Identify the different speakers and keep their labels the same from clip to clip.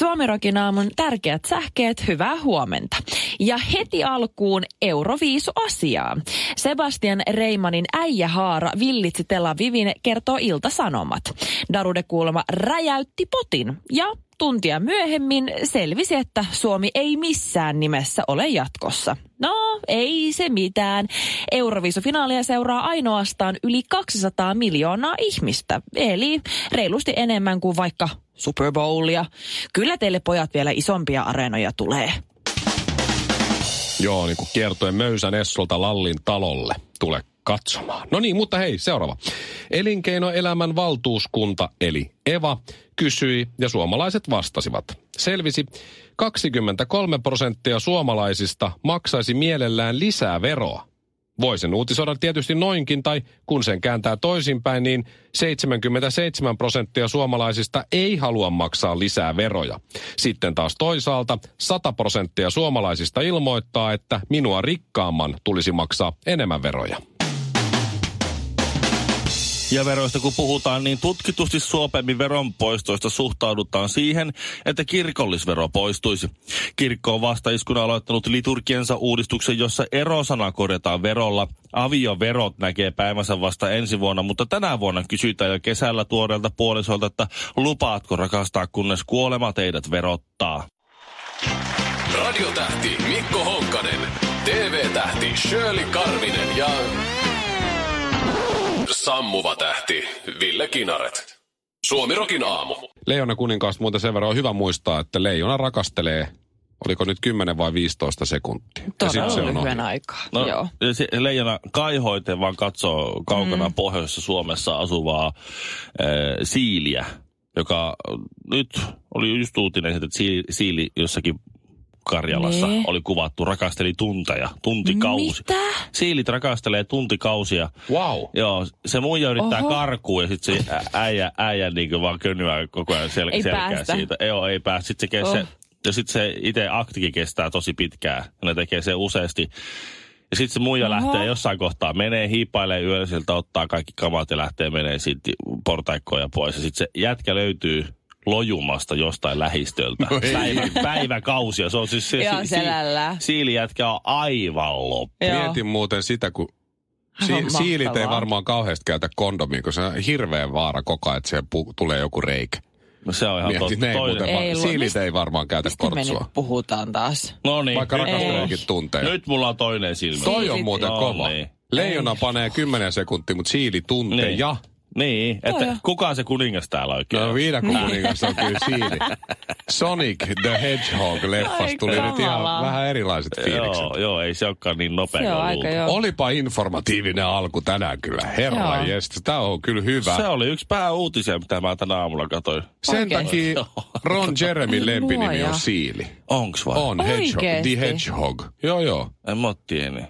Speaker 1: Suomirokin aamun tärkeät sähkeet, hyvää huomenta. Ja heti alkuun Euroviisu-asiaa. Sebastian Reimanin äijähaara villitsi Tel Avivin, kertoo Ilta-Sanomat. Darude kuulemma räjäytti potin ja tuntia myöhemmin selvisi, että Suomi ei missään nimessä ole jatkossa. No, ei se mitään. Euroviisufinaalia seuraa ainoastaan yli 200 miljoonaa ihmistä, eli reilusti enemmän kuin vaikka Super Bowlia. Kyllä teille pojat vielä isompia areenoja tulee.
Speaker 2: Joo, niin kuin kiertoen Möysän Essolta Lallin talolle. Tule katsomaan. No niin, mutta hei, seuraava. Elinkeinoelämän valtuuskunta, eli EVA, kysyi ja suomalaiset vastasivat. Selvisi, 23 prosenttia suomalaisista maksaisi mielellään lisää veroa. Voisin uutisoida tietysti noinkin, tai kun sen kääntää toisinpäin, niin 77 prosenttia suomalaisista ei halua maksaa lisää veroja. Sitten taas toisaalta 100 prosenttia suomalaisista ilmoittaa, että minua rikkaamman tulisi maksaa enemmän veroja.
Speaker 3: Ja veroista kun puhutaan, niin tutkitusti suopemmin veronpoistoista suhtaudutaan siihen, että kirkollisvero poistuisi. Kirkko on vasta iskuna aloittanut liturgiensa uudistuksen, jossa erosana korjataan verolla. Avioverot näkee päivänsä vasta ensi vuonna, mutta tänä vuonna kysytään jo kesällä tuoreelta puolisolta, että lupaatko rakastaa, kunnes kuolema teidät verottaa.
Speaker 4: Radiotähti Mikko Honkanen, TV-tähti Shirley Karvinen ja sammuva tähti Ville Kinaret. Suomirokin aamu.
Speaker 2: Leijona kuninkaasta muuten sen verran on hyvä muistaa, että leijona rakastelee oliko nyt 10 vai 15 sekuntia. Ja
Speaker 1: Todella
Speaker 2: se on
Speaker 1: lyhyen
Speaker 2: ohi.
Speaker 1: aikaa.
Speaker 3: No,
Speaker 1: Joo.
Speaker 3: ja se leijona kaihoiten vaan katsoo kaukana mm. pohjoisessa Suomessa asuvaa äh, siiliä, joka nyt oli just uutinen, että siili, siili jossakin Karjalassa
Speaker 1: Nee.
Speaker 3: oli kuvattu, rakasteli tunteja, tuntikausi.
Speaker 1: Mitä?
Speaker 3: Siilit rakastelee tuntikausia.
Speaker 2: Wow.
Speaker 3: Joo, se muija yrittää
Speaker 1: Oho.
Speaker 3: karkuun ja sitten se äijä, äijä niin vaan könyää koko ajan sel-
Speaker 1: Ei
Speaker 3: selkää
Speaker 1: päästä.
Speaker 3: siitä. Joo, ei päästä. Sitten se,
Speaker 1: Oh.
Speaker 3: se, ja sitten se itse aktikin kestää tosi pitkään. Ja ne tekee sen useasti. Ja sitten se muija
Speaker 1: Oho.
Speaker 3: lähtee jossain kohtaa, menee hiipailee yöllä sieltä, ottaa kaikki kamat ja lähtee menee siitä portaikkoja pois. Ja sitten se jätkä löytyy lojumasta jostain lähistöltä.
Speaker 2: No ei.
Speaker 3: Päivä, päiväkausia. Se on siis se,
Speaker 1: Joo, selällä.
Speaker 3: siilijätkä on aivan loppu.
Speaker 1: Joo.
Speaker 2: Mietin muuten sitä, kun si-
Speaker 1: Aivan
Speaker 2: siilit ei varmaan kauheasti käytä kondomia, kun se on hirveän vaara koko ajan, että siellä pu- tulee joku reikä.
Speaker 3: No se on ihan
Speaker 2: Mietin,
Speaker 3: totta.
Speaker 2: ne ei muuten
Speaker 1: Ei
Speaker 2: va- siilit
Speaker 1: mistä-
Speaker 2: ei varmaan käytä
Speaker 1: Mistä me
Speaker 2: kortsua.
Speaker 1: nyt puhutaan taas?
Speaker 3: No niin.
Speaker 2: Vaikka
Speaker 1: Ei.
Speaker 2: tunteja.
Speaker 3: Nyt mulla on toinen silmä.
Speaker 2: Toi on muuten
Speaker 3: No
Speaker 2: kova.
Speaker 3: niin.
Speaker 2: Leijona panee 10 sekuntia, mutta siili tunteja.
Speaker 3: Niin.
Speaker 2: Ja
Speaker 3: Niin, että
Speaker 1: on.
Speaker 3: kuka se kuningas täällä oikein
Speaker 2: No
Speaker 3: on?
Speaker 2: viidakon kuningas on kyllä siili. Sonic the Hedgehog-leffasta
Speaker 1: Ai
Speaker 2: tuli nyt ihan vähän erilaiset fiilikset.
Speaker 3: Joo, joo, ei se olekaan niin nopea
Speaker 1: Se on aika joo.
Speaker 2: Olipa informatiivinen alku tänään kyllä. Herra
Speaker 1: Joo.
Speaker 2: jestas, tää on kyllä hyvä.
Speaker 3: Se oli yksi pääuutisia, mitä mä tänä aamulla katsoin.
Speaker 2: Sen takia Ron Jeremyn lempinimi on Siili.
Speaker 3: Onks vai?
Speaker 2: On, Hedgehog,
Speaker 1: Oikeesti?
Speaker 2: The Hedgehog. Joo, joo.
Speaker 3: En mä oo tiennyt.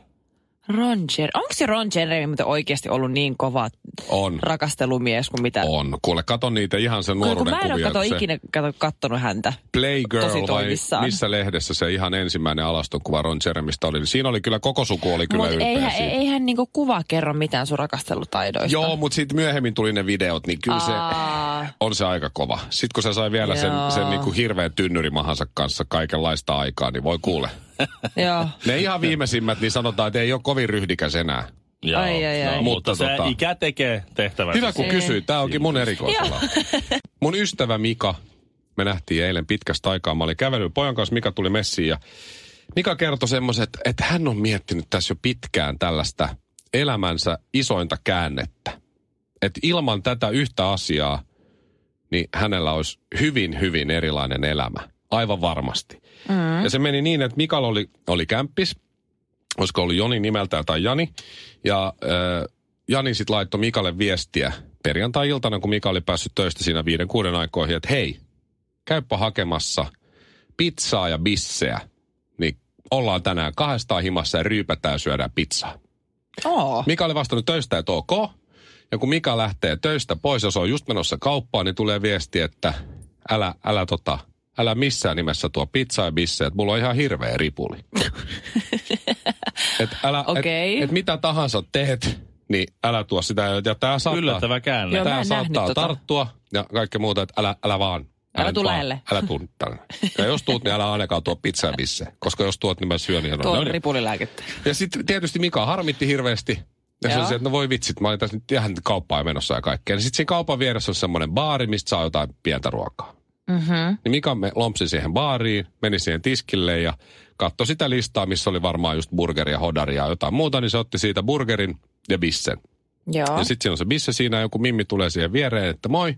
Speaker 1: Ron Jer- Onko se Ron Jeremy muuten oikeasti ollut niin kova
Speaker 2: On.
Speaker 1: rakastelumies kuin mitä?
Speaker 2: On. Kuule, kato niitä ihan sen nuoruuden
Speaker 1: mä en ole
Speaker 2: kuvia.
Speaker 1: kato,
Speaker 2: kun se
Speaker 1: ikinä kato, kattonut häntä.
Speaker 2: Playgirl vai missä lehdessä se ihan ensimmäinen alastonkuva Ron Jeremistä oli. Siinä oli kyllä, koko suku oli kyllä
Speaker 1: Mutta
Speaker 2: ylpeä
Speaker 1: eihän,
Speaker 2: siitä.
Speaker 1: eihän niinku kuva kerro mitään sun rakastelutaidoista.
Speaker 2: Joo, mutta sitten myöhemmin tuli ne videot, niin kyllä se on se aika kova. Sitten kun se sai vielä sen, sen niinku hirveän tynnyrimahansa kanssa kaikenlaista aikaa, niin voi kuule.
Speaker 1: joo.
Speaker 2: Ne ihan viimeisimmät, niin sanotaan, että ei ole kovin ryhdikäs enää.
Speaker 3: Joo,
Speaker 1: Ai, ai, ai.
Speaker 3: No,
Speaker 2: Mutta
Speaker 3: mutta se
Speaker 2: tota-
Speaker 3: ikä tekee tehtävänsä.
Speaker 2: Hyvä kun kysyit, tämä onkin mun erikoisala. Mun ystävä Mika, me nähtiin eilen pitkästä aikaa, mä olin kävellyt pojan kanssa, Mika tuli messiin ja Mika kertoi semmoisen, että, että hän on miettinyt tässä jo pitkään tällaista elämänsä isointa käännettä. Että ilman tätä yhtä asiaa, niin hänellä olisi hyvin, hyvin erilainen elämä. Aivan varmasti. Mm. Ja se meni niin, että Mikal oli, oli kämppis, olisiko ollut Joni nimeltään tai Jani. Ja äh, Jani sitten laittoi Mikalle viestiä perjantai-iltana, kun Mika oli päässyt töistä siinä viiden kuuden aikoihin, että hei, käyppä hakemassa pizzaa ja bisseä. Niin ollaan tänään kahdestaan himassa ja ryypätään ja syödään pizzaa.
Speaker 1: Oo.
Speaker 2: Mika oli vastannut töistä, että ok. Ja kun Mika lähtee töistä pois ja se on just menossa kauppaan, niin tulee viesti, että älä, älä, tota, älä missään nimessä tuo pizza ja bisse, että mulla on ihan hirveä ripuli. et älä,
Speaker 1: Okei.
Speaker 2: et, et mitä tahansa teet, niin älä tuo sitä. Ja tää saattaa,
Speaker 3: Yllättävä käänne.
Speaker 1: Joo,
Speaker 2: tää saattaa
Speaker 1: tota.
Speaker 2: tarttua ja kaikkea muuta, että älä, älä vaan.
Speaker 1: Älä
Speaker 2: nyt
Speaker 1: tuu
Speaker 2: vaan.
Speaker 1: lähelle.
Speaker 2: Älä tuu tänne. Ja jos tuut, niin älä ainakaan tuo pizza ja bisse. Koska jos tuot, niin mä syön. Niin
Speaker 1: Tuo
Speaker 2: no
Speaker 1: on
Speaker 2: niin.
Speaker 1: ripulilääkettä.
Speaker 2: Ja sitten tietysti Mika harmitti hirveästi. Ja se että no voi vitsit, mä olin tässä nyt ihan kauppaan menossa ja kaikkea. Ja sitten siinä kaupan vieressä on semmoinen baari, mistä saa jotain pientä ruokaa.
Speaker 1: Mm-hmm.
Speaker 2: Niin Mika me lompsi siihen baariin, meni siihen tiskille ja katsoi sitä listaa, missä oli varmaan just burgeria, hodaria ja jotain muuta, niin se otti siitä burgerin ja bissen.
Speaker 1: Joo.
Speaker 2: Ja sitten siinä on se bisse siinä, joku mimmi tulee siihen viereen, että moi,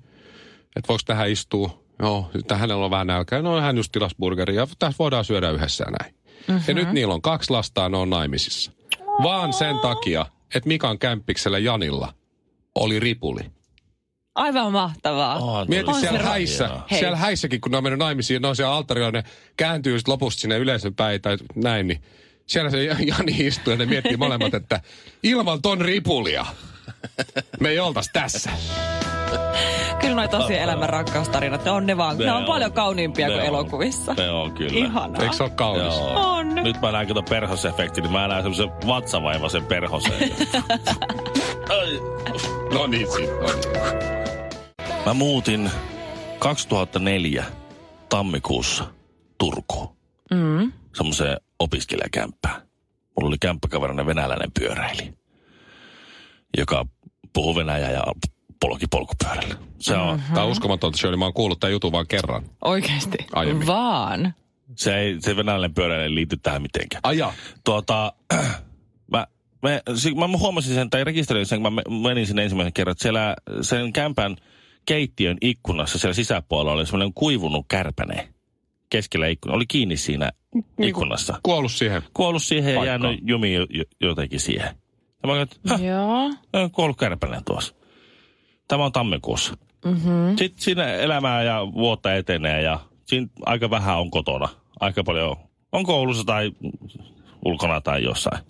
Speaker 2: että voiko tähän istua? Joo, sitten hänellä on vähän nälkä. No hän just tilasi burgeria, ja tässä voidaan syödä yhdessä näin. Mm-hmm. Ja nyt niillä on kaksi lastaa, ne on naimisissa. Vaan sen takia, että Mikan kämppiksellä Janilla oli ripuli.
Speaker 1: Aivan mahtavaa.
Speaker 3: On,
Speaker 2: Mieti siellä
Speaker 3: se
Speaker 2: häissä.
Speaker 1: Hei.
Speaker 2: siellä häissäkin, kun ne on mennyt naimisiin, ne on siellä alttarilla, ne kääntyy sitten lopusta sinne yleisön päin tai näin, niin siellä se Jani istuu ja ne miettii molemmat, että ilman ton ripulia me ei oltaisi tässä.
Speaker 1: Kyllä noi tosi elämän rakkaustarinat, ne on ne vaan. Ne,
Speaker 3: Ne
Speaker 1: on,
Speaker 3: on.
Speaker 1: paljon kauniimpia
Speaker 3: Ne
Speaker 1: kuin
Speaker 3: on.
Speaker 1: elokuvissa.
Speaker 3: Ne on kyllä.
Speaker 1: Ihanaa.
Speaker 2: Eikö se ole kaunis?
Speaker 3: Joo.
Speaker 1: On.
Speaker 3: Nyt mä näen kato perhosefekti, niin mä näen semmoisen vatsavaivaisen perhosen. Ai.
Speaker 2: No niin, sit, no niin.
Speaker 3: Mä muutin 2004 tammikuussa Turkuun.
Speaker 1: Mm.
Speaker 3: Semmoiseen opiskelijakämppään. Mulla oli kämppäkaverina venäläinen pyöräili, joka puhuu venäjää ja polki polkupyörällä. Se on, mm-hmm.
Speaker 2: Tämä on uskomatonta, Shirley. Mä oon kuullut tämän jutun vaan kerran.
Speaker 1: Oikeesti.
Speaker 2: Aiemmin.
Speaker 1: Vaan.
Speaker 3: se, ei, se venäläinen pyöräily ei liity tähän mitenkään.
Speaker 2: Aja.
Speaker 3: Tuota, mä, me, si- mä huomasin sen, tai rekisteröin sen, kun mä me- menin sinne ensimmäisen kerran, että siellä sen kämpän keittiön ikkunassa siellä sisäpuolella oli semmoinen kuivunut kärpäne keskellä ikkuna. Oli kiinni siinä ikkunassa.
Speaker 2: Kuollut siihen.
Speaker 3: Kuollut siihen ja
Speaker 2: Paikkaan.
Speaker 3: jäänyt jumiin jo, jo, jotenkin siihen. Ja mä katsoin, että
Speaker 1: Joo.
Speaker 3: "Häh, kuollut kärpäne tuossa. Tämä on tammikuussa.
Speaker 1: Mm-hmm.
Speaker 3: Sitten siinä elämää ja vuotta etenee ja siinä aika vähän on kotona. Aika paljon on koulussa tai ulkona tai jossain.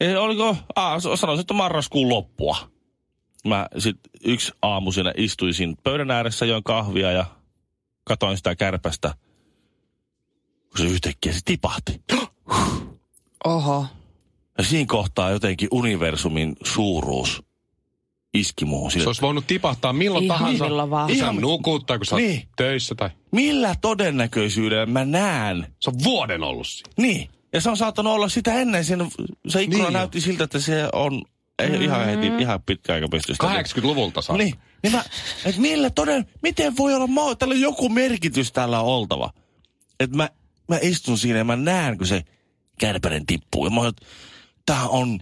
Speaker 3: Ja oliko, aa, sanoisin, että marraskuun loppua. Mä sit yksi aamu siinä istuisin pöydän ääressä, join kahvia ja katoin sitä kärpästä. Kun se yhtäkkiä se tipahti.
Speaker 1: Oho.
Speaker 3: Ja siinä kohtaa jotenkin universumin suuruus iski muuhun.
Speaker 2: Se olisi voinut tipahtaa milloin
Speaker 1: Ihan
Speaker 2: tahansa.
Speaker 1: milloin vaan.
Speaker 2: Kun
Speaker 3: Ihan-
Speaker 2: nukut tai kun sä oot
Speaker 3: Niin.
Speaker 2: töissä tai...
Speaker 3: millä todennäköisyydellä mä näen
Speaker 2: Se on vuoden ollut siinä.
Speaker 3: Niin. Ja se on saattanut olla sitä ennen. Siinä, se ikkuna
Speaker 2: Niin
Speaker 3: niin näytti siltä, että se on ei mm. ihan heti, ihan pitkä aika pysty sitä.
Speaker 2: 80-luvulta saa.
Speaker 3: Niin. niin mä, et millä toden, miten voi olla, ma- tällä joku merkitys tällä on oltava. Että mä, mä istun siinä ja mä näen, kun se kärpänen tippuu. Ja mä oon, tää on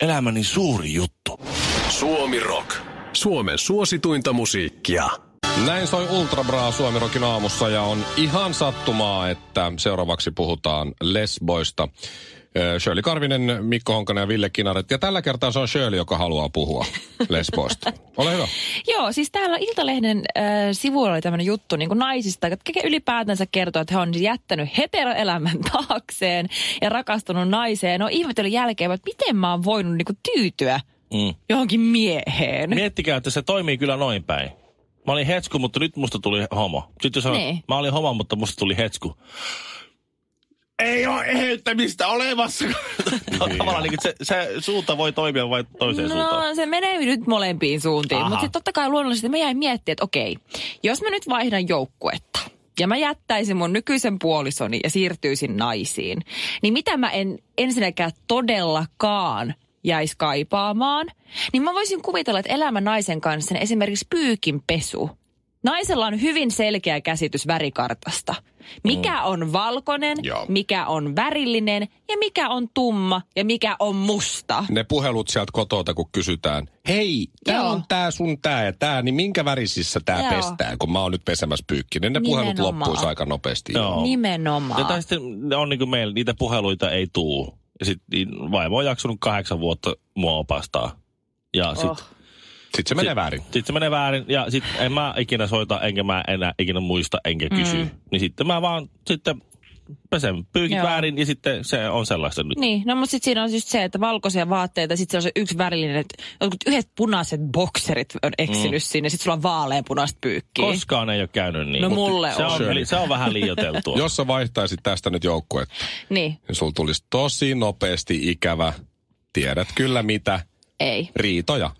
Speaker 3: elämäni suuri juttu.
Speaker 4: Suomi Rock. Suomen suosituinta musiikkia.
Speaker 2: Näin soi Ultra Bra Suomi Rockin aamussa ja on ihan sattumaa, että seuraavaksi puhutaan Lesboista. Shirley Karvinen, Mikko Honkanen ja Ville Kinaret. Ja tällä kertaa se on Shirley, joka haluaa puhua Lesboista. Ole hyvä.
Speaker 1: Joo, siis täällä Iltalehden äh, sivuilla oli tämmöinen juttu niin kuin naisista, jotka ylipäätänsä kertoo, että he on jättänyt heteroelämän taakseen ja rakastunut naiseen. No ihmettelyn jälkeen, että miten mä oon voinut niin kuin tyytyä
Speaker 3: Mm.
Speaker 1: johonkin mieheen.
Speaker 3: Miettikää, että se toimii kyllä noin päin. Mä olin hetsku, mutta nyt musta tuli homo. Sitten jos
Speaker 1: Niin.
Speaker 3: mä olin homo, mutta musta tuli hetsku. Ei ole eheyttämistä olemassa. Tavallaan niin, se, se suunta voi toimia vain toiseen suuntaan.
Speaker 1: No se menee nyt molempiin suuntiin,
Speaker 3: Aha.
Speaker 1: mutta sitten totta kai luonnollisesti mä jäin miettimään, että okei, jos mä nyt vaihdan joukkuetta ja mä jättäisin mun nykyisen puolisoni ja siirtyisin naisiin, niin mitä mä en ensinnäkään todellakaan jäisi kaipaamaan, niin mä voisin kuvitella, että elämä naisen kanssa, niin esimerkiksi pyykinpesu. Naisella on hyvin selkeä käsitys värikartasta. Mikä on valkoinen,
Speaker 2: Joo.
Speaker 1: mikä on värillinen ja mikä on tumma ja mikä on musta.
Speaker 2: Ne puhelut sieltä kotota, kun kysytään, hei, tää
Speaker 1: Joo.
Speaker 2: on tää sun tää ja tää, niin minkä värisissä tää
Speaker 1: Joo.
Speaker 2: pestään, kun mä oon nyt pesemässä pyykki, niin ne puhelut
Speaker 1: Nimenomaan.
Speaker 2: loppuisi aika nopeasti.
Speaker 3: Joo.
Speaker 1: Nimenomaan.
Speaker 3: Ja tai sitten on niin kuin meillä, niitä puheluita ei tuu. Ja sitten niin vaimo on jaksanut kahdeksan vuotta mua opastaa. Ja sit,
Speaker 1: Oh.
Speaker 2: Sitten se menee väärin.
Speaker 3: sit se menee väärin ja sit en mä ikinä soita, enkä mä enää ikinä muista, enkä kysy. Mm. Niin sitten mä vaan sitten pesen pyykit
Speaker 1: Joo.
Speaker 3: väärin ja sitten se on sellaista nyt.
Speaker 1: Niin, no mutta sitten siinä on just se, että valkoisia vaatteita, sitten se on se yksi värillinen, että jotkut yhdet punaiset bokserit on eksynyt mm. sinne, sitten sulla on vaaleanpunaista pyykkiä.
Speaker 3: Koskaan ei ole käynyt niin.
Speaker 1: No
Speaker 3: Mut
Speaker 1: mulle
Speaker 3: se
Speaker 1: on.
Speaker 3: on. Eli se on vähän liioteltua.
Speaker 2: Jos sä vaihtaisit tästä nyt joukkuetta,
Speaker 1: Niin,
Speaker 2: niin sulla tulisi tosi nopeasti ikävä, tiedät kyllä mitä,
Speaker 1: ei.
Speaker 2: riitoja.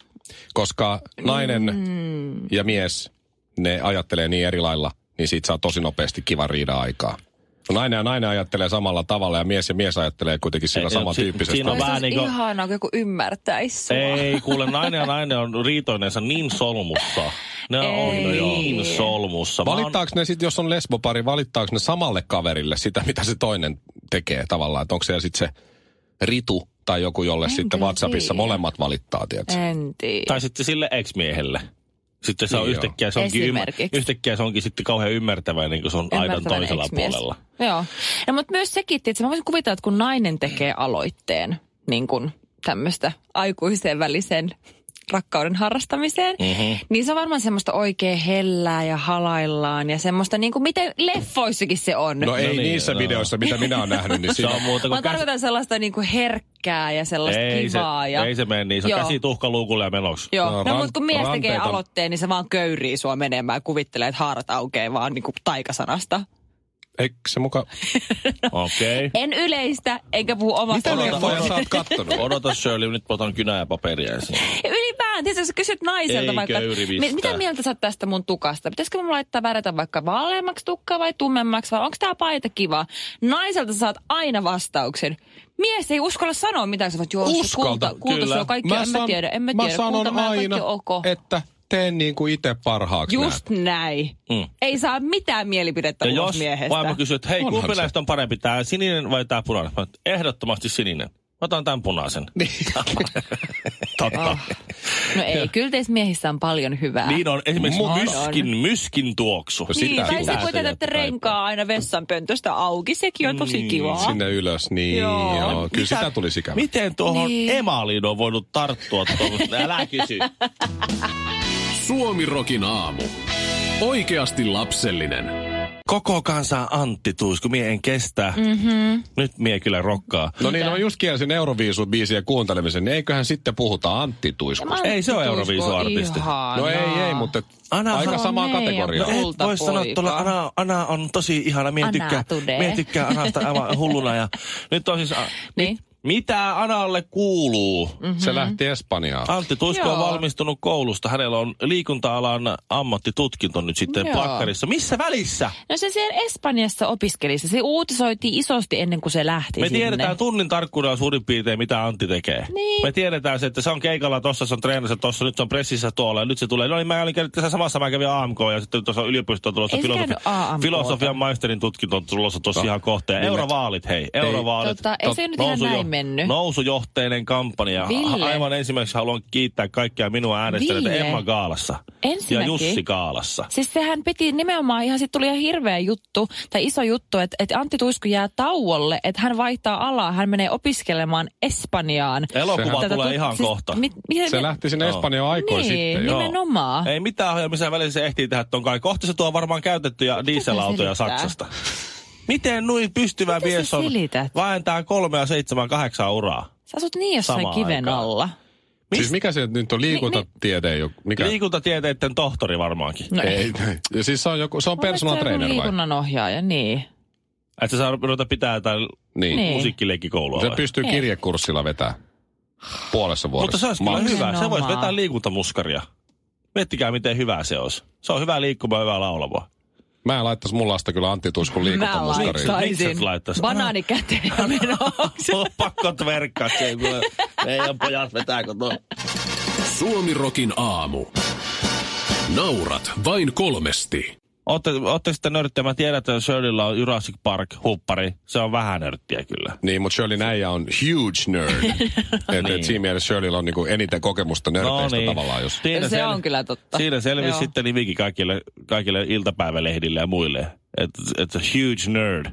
Speaker 2: Koska nainen mm. ja mies, ne ajattelee niin eri lailla, niin siitä saa tosi nopeasti kiva riida aikaa. No nainen ja nainen ajattelee samalla tavalla ja mies ja mies ajattelee kuitenkin sillä samantyyppisesti.
Speaker 3: si- siinä on vähän niin kuin-
Speaker 1: ihanaa, kun joku ymmärtäisi sua.
Speaker 3: Ei, kuule, nainen ja nainen on riitoineensa niin solmussa. Ne on
Speaker 1: Ei.
Speaker 3: niin solmussa.
Speaker 2: Valittaako ne sitten, jos on lesbopari, valittaako ne samalle kaverille sitä, mitä se toinen tekee tavallaan? Että onko se sitten se Ritu tai joku, jolle
Speaker 1: En
Speaker 2: sitten WhatsAppissa
Speaker 1: tiedä.
Speaker 2: molemmat valittaa, tiedätkö?
Speaker 1: En tiedä.
Speaker 3: Tai sitten sille ex-miehelle. Sitten se on
Speaker 2: Niin
Speaker 3: yhtäkkiä, se onkin, ymmär, yhtäkkiä se onkin sitten kauhean ymmärtäväinen, kun se on aidan toisella
Speaker 1: ex-mies.
Speaker 3: puolella.
Speaker 1: Joo. No, mutta myös sekin, että mä voisin kuvitella, että kun nainen tekee aloitteen niin kuin tämmöistä aikuisen välisen rakkauden harrastamiseen, mm-hmm. niin se on varmaan semmoista oikein hellää ja halaillaan ja semmoista niin kuin miten leffoissakin se on.
Speaker 2: No ei
Speaker 3: niin,
Speaker 2: niissä
Speaker 3: no.
Speaker 2: videoissa, mitä minä olen nähnyt, niin
Speaker 3: Se
Speaker 2: siinä
Speaker 3: on muuta
Speaker 1: Mä
Speaker 3: kuin käsi...
Speaker 1: tarkoitan sellaista niin kuin herkkää ja sellaista
Speaker 3: Ei se,
Speaker 1: kivaa. ja...
Speaker 3: ei se mene niin, se on
Speaker 1: Joo.
Speaker 3: käsi tuhkaluukulle ja menoksi.
Speaker 1: Joo,
Speaker 2: No,
Speaker 1: no,
Speaker 2: ran-
Speaker 1: mutta kun mies tekee
Speaker 2: ranteita-
Speaker 1: aloitteen, niin se vaan köyrii sua menemään ja kuvittelee, että haarat aukeaa vaan niin kuin taikasanasta.
Speaker 2: Eikö se muka...
Speaker 3: Okei. Okay.
Speaker 1: En yleistä, enkä puhu omasta
Speaker 2: Mitä leffoja sä oot kattonut?
Speaker 3: Odota Shirley, nyt otan kynää ja paperia esiin.
Speaker 1: Ylipäätään, sä kysyt naiselta
Speaker 3: Ei
Speaker 1: vaikka,
Speaker 3: köyrivistä.
Speaker 1: mi- mitä mieltä sä tästä mun tukasta? Pitäisikö mun laittaa värjätä vaikka vaaleammaksi tukkaa vai tummemmaksi vai onko tää paita kiva? Naiselta saat aina vastauksen. Mies ei uskalla sanoa mitään, sä voit joo,
Speaker 2: Uskalta,
Speaker 1: kulta, kulta
Speaker 3: kyllä.
Speaker 1: se on kaikki, en mä tiedä, en mä
Speaker 2: mä
Speaker 1: tiedä.
Speaker 2: sanon
Speaker 1: Kultamäellä
Speaker 2: aina,
Speaker 1: kaikki on ok.
Speaker 2: että teen niin kuin itse parhaaksi
Speaker 1: Just
Speaker 2: näet.
Speaker 1: näin.
Speaker 3: Mm.
Speaker 1: Ei saa mitään mielipidettä
Speaker 3: Ja
Speaker 1: ulos
Speaker 3: jos
Speaker 1: miehestä.
Speaker 3: vaimo kysyy, että hei, kumpi näistä on parempi, tämä sininen vai tämä punainen? Mä, ehdottomasti sininen. Mä otan tämän punaisen.
Speaker 2: Niin.
Speaker 3: Totta.
Speaker 1: No ei, kyllä teissä miehissä on paljon hyvää.
Speaker 3: Niin on esimerkiksi
Speaker 1: On,
Speaker 3: myskin, myskin tuoksu.
Speaker 2: No
Speaker 1: Niin,
Speaker 2: sitä
Speaker 1: tai
Speaker 2: tulee.
Speaker 1: se voi tehdä, että renkaa aina vessanpöntöstä auki. Sekin on tosi kivaa.
Speaker 2: Sinne ylös, niin joo.
Speaker 1: Joo.
Speaker 2: Kyllä sitä tulisi ikävä.
Speaker 3: Miten tuohon
Speaker 1: Niin.
Speaker 3: niin. emaliin on voinut tarttua tuohon? Älä kysy.
Speaker 4: Suomirokin aamu. Oikeasti lapsellinen.
Speaker 3: Koko kansa Antti Tuisku, mie en kestä. Mm-hmm. Nyt mie kyllä rokkaa.
Speaker 2: No niin, no just kielsin Euroviisu-biisiä kuuntelemisen, niin eiköhän sitten puhuta Antti Tuiskusta.
Speaker 3: Ei se ole Euroviisu-artisti.
Speaker 2: No ei, ei, mutta
Speaker 3: Anna,
Speaker 2: aika
Speaker 3: on
Speaker 2: samaa
Speaker 1: meidän
Speaker 2: kategoriaa.
Speaker 3: No et voi sanoa tuolla, Ana, Ana on tosi ihana, mie
Speaker 1: Ana
Speaker 3: tykkää, mie tykkää Anasta aivan hulluna. Ja nyt on siis, a,
Speaker 1: Niin.
Speaker 3: Mit, mitä Analle kuuluu? Mm.
Speaker 2: Se lähti Espanjaan.
Speaker 3: Antti Tuisko on valmistunut koulusta. Hänellä on liikunta-alan ammattitutkinto nyt sitten
Speaker 1: Joo.
Speaker 3: plakkarissa. Missä välissä?
Speaker 1: No se siellä Espanjassa opiskeli. Se uutisoitiin isosti ennen kuin se lähti
Speaker 3: Me
Speaker 1: sinne.
Speaker 3: tiedetään tunnin tarkkuudella suurin piirtein, mitä Antti tekee.
Speaker 1: Niin.
Speaker 3: Me tiedetään se, että se on keikalla tossa, se on treenassa tossa, nyt se on pressissä tuolla ja nyt se tulee. No niin, mä olin käynyt tässä samassa, mä kävin AMK ja sitten tuossa yliopistoon tulossa filosofi, filosofian maisterin tutkinto on tulossa tuossa ihan kohta. Ja
Speaker 2: Ville.
Speaker 3: eurovaalit, hei, eurovaalit.
Speaker 1: Tota, ei se nyt ihan näin mennyt.
Speaker 3: Nousujohteinen kampanja.
Speaker 1: Ville.
Speaker 3: Aivan ensimmäiseksi haluan kiittää kaikkia minua äänestäneitä. Emma Gaalassa ja
Speaker 1: Ensinnäkin-
Speaker 3: Jussi Gaalassa.
Speaker 1: Siis sehän piti nimenomaan, ihan sitten tuli ihan hirveä juttu, tai iso juttu, että, että Antti Tuisku jää tauolle, että hän vaihtaa alaa, hän menee opiskelemaan Espanjaan.
Speaker 3: Elokuva
Speaker 1: Tätä
Speaker 3: tulee
Speaker 1: tut-
Speaker 3: ihan
Speaker 1: siis
Speaker 3: kohta.
Speaker 1: mit- miten-
Speaker 2: Se lähti sinne. Espanjaan aikoin
Speaker 1: niin,
Speaker 2: sitten.
Speaker 3: Joo.
Speaker 1: nimenomaan.
Speaker 3: Ei mitään missä välissä se ehtii tehdä ton kai. Kohta se tuo varmaan käytettyjä dieselautoja? Saksasta. Miten noin pystyvä
Speaker 1: Miten sä
Speaker 3: mies on? Vähentää kolmea, seitsemän, kahdeksan uraa.
Speaker 1: Sä asut niin jossain
Speaker 3: Samaan
Speaker 1: kiven
Speaker 3: aikaan.
Speaker 1: alla.
Speaker 2: Siis mikä se nyt on liikuntatiede? jo- Mikä?
Speaker 3: Liikuntatieteiden tohtori varmaankin.
Speaker 1: No ei.
Speaker 2: Ei, ja siis se on, joku, se on personal
Speaker 1: mielestä
Speaker 2: trainer vai?
Speaker 1: Liikunnan ohjaaja, niin.
Speaker 3: Että se saa ruveta pitää jotain
Speaker 2: Niin.
Speaker 1: Niin.
Speaker 3: musiikkileikkikoulua.
Speaker 2: Se
Speaker 3: vai?
Speaker 2: pystyy
Speaker 1: Ei.
Speaker 2: kirjekurssilla vetää puolessa vuodessa.
Speaker 3: Mutta se olisi kyllä hyvä. Se voisi vetää liikuntamuskaria. Miettikää, miten hyvä se olisi. Se on hyvä liikkumaan, hyvä laulava.
Speaker 2: Mä en laittaisi mun lasta kyllä Antti Tuiskun
Speaker 1: Mä
Speaker 2: liikuntamuskariin.
Speaker 3: Miksi
Speaker 1: laittaisin banaani käteen ja menoksi.
Speaker 3: On pakko tverkkaa se. kun Meidän pojat vetää kotoa.
Speaker 4: Suomirokin aamu. Naurat vain kolmesti.
Speaker 3: Ootte, ootte sitten nörttiä. Mä tiedän, että Shirleyllä on Jurassic Park huppari. Se on vähän nörttiä kyllä.
Speaker 2: Niin, mutta Shirley Näijä on huge nerd. et,
Speaker 3: Niin.
Speaker 2: et siinä mielessä Shirleyllä on niinku eniten kokemusta nörteistä tavallaan. Jos...
Speaker 3: Siinä
Speaker 1: Se on kyllä totta.
Speaker 3: Siinä selvisi
Speaker 1: Joo.
Speaker 3: sitten nimikin kaikille, kaikille iltapäivälehdille ja muille. Että et a huge nerd.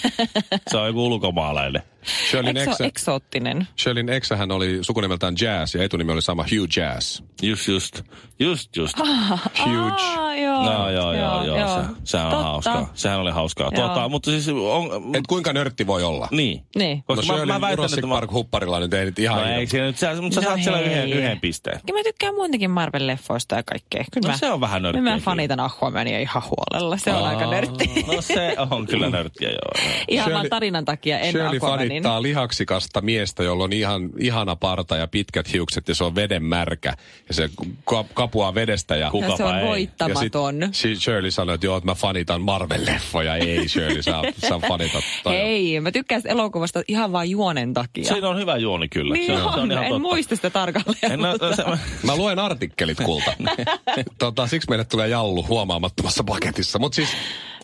Speaker 3: se on joku ulkomaalainen.
Speaker 1: Se
Speaker 2: eksä,
Speaker 1: ole eksoottinen?
Speaker 2: Shirleyn eksähän oli sukunimeltään Jazz ja etunimi oli sama Hugh Jazz.
Speaker 3: Just, just. Just, just.
Speaker 2: Huge.
Speaker 1: Aa, joo.
Speaker 3: No joo, joo, joo. Se, sehän on hauskaa. Sehän oli hauskaa.
Speaker 1: Joo.
Speaker 3: Tuota, mutta siis on...
Speaker 2: Et kuinka nörtti voi olla?
Speaker 3: Niin.
Speaker 1: Niin.
Speaker 2: No
Speaker 3: Koska mä,
Speaker 2: Shirleyn
Speaker 3: mä väitän,
Speaker 2: Jurassic
Speaker 3: että mä...
Speaker 2: Park hupparilla nyt ei nyt ihan...
Speaker 3: No ei siinä nyt, sä, mutta sä
Speaker 1: No
Speaker 3: saat siellä yhden, yhden pisteen.
Speaker 1: Ja mä tykkään muutenkin Marvel-leffoista ja kaikkea. Kyllä
Speaker 3: No
Speaker 1: mä,
Speaker 3: se on vähän nörttiä
Speaker 1: Kyllä mä
Speaker 3: kyllä.
Speaker 1: fanitan Aquamania ihan huolella. Se on aika nörtti.
Speaker 3: No se on kyllä nörttiä, joo. joo.
Speaker 1: Ihan vaan tarinan takia en
Speaker 2: Shirley
Speaker 1: Aquamanin.
Speaker 2: fanittaa lihaksikasta miestä, jolla on ihan ihana parta ja pitkät hiukset ja se on veden märkä. Ja se ka- kapuaa vedestä ja...
Speaker 3: Kuka-
Speaker 1: Ja se on
Speaker 3: Kukapa ei.
Speaker 2: Ja
Speaker 1: voittamaton.
Speaker 2: sit Shirley sanoi, että joo, että mä fanitan Marvel-leffoja. Ei Shirley, sä, sä fanitat.
Speaker 1: Hei, mä tykkään sitä elokuvasta ihan vaan juonen takia.
Speaker 3: Siinä on hyvä juoni kyllä.
Speaker 1: niin
Speaker 3: se
Speaker 1: on,
Speaker 3: se on ihan
Speaker 1: en
Speaker 3: totta.
Speaker 1: muista sitä tarkalleen.
Speaker 3: En, no,
Speaker 1: mutta-
Speaker 3: se,
Speaker 2: Mä luen artikkelit kulta. tota, siksi meille tulee jallu huomaamattomassa paketissa. Mutta siis,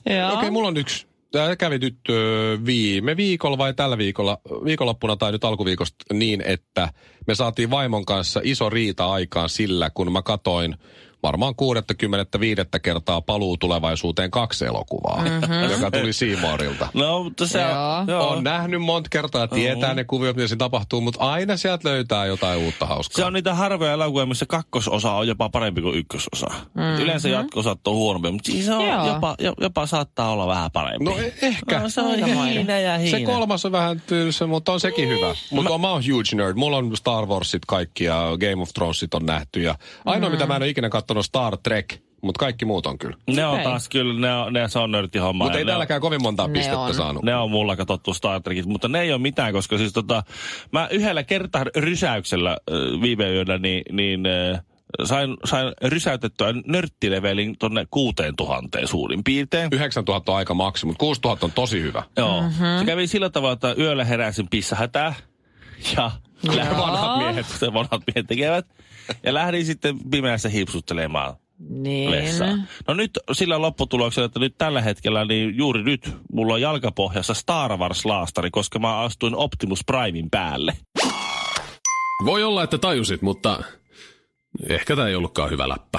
Speaker 1: Joo.
Speaker 2: okei, okay, mulla on yksi. Tämä kävi nyt viime viikolla vai tällä viikolla, viikonloppuna tai nyt alkuviikosta niin, että me saatiin vaimon kanssa iso riita aikaan sillä, kun mä katoin varmaan 65. kertaa paluu tulevaisuuteen kaksi elokuvaa, mm-hmm. joka tuli Seamourilta.
Speaker 3: no, mutta se on... Joo.
Speaker 2: On nähnyt monta kertaa, tietää ne kuviot, mitä siinä tapahtuu, mutta aina sieltä löytää jotain uutta hauskaa.
Speaker 3: Se on niitä harvoja elokuvia, missä kakkososa on jopa parempi kuin ykkösosa. Mm-hmm. Yleensä jatko-osat on huonompi, mutta siis se on
Speaker 1: Joo.
Speaker 3: jopa, jo- jopa saattaa olla vähän parempi.
Speaker 2: No e- ehkä.
Speaker 3: No, se on hiina ja hiina.
Speaker 2: Se kolmas on vähän tylsä, mutta on sekin hyvä. Mutta mä oon huge nerd. Mulla on Star Warsit kaikki ja Game of Thronesit on nähty. Ja ainoa, mitä mä en ole ikinä katsonut, on Star Trek. Mutta kaikki muut on kyllä.
Speaker 3: Ne on taas kyllä, ne on, ne, se on nörttihomma.
Speaker 2: Mutta ei
Speaker 3: on-
Speaker 2: täälläkään kovin montaa
Speaker 1: Ne
Speaker 2: pistettä
Speaker 1: on.
Speaker 2: saanut.
Speaker 3: Ne on mulla katsottu Star Trekit, mutta ne ei ole mitään, koska siis tota, mä yhdellä kertaa rysäyksellä äh, viime yönä, niin, niin äh, sain, sain rysäytettyä nörttilevelin tonne 6000 suurin piirtein.
Speaker 2: 9000 on aika maksi, mutta 6000 on tosi hyvä.
Speaker 3: Joo. Mm-hmm. Se kävi sillä tavalla, että yöllä heräsin pissahätää. Ja
Speaker 1: Joo.
Speaker 3: vanhat miehet, kuten vanhat miehet tekevät. Ja lähdin sitten pimeässä hipsuttelemaan
Speaker 1: Niin.
Speaker 3: vessaan. No nyt sillä lopputuloksella, että nyt tällä hetkellä, niin juuri nyt mulla on jalkapohjassa Star Wars-laastari, koska mä astuin Optimus Primein päälle.
Speaker 5: Voi olla, että tajusit, mutta ehkä tämä ei ollutkaan hyvä läppä.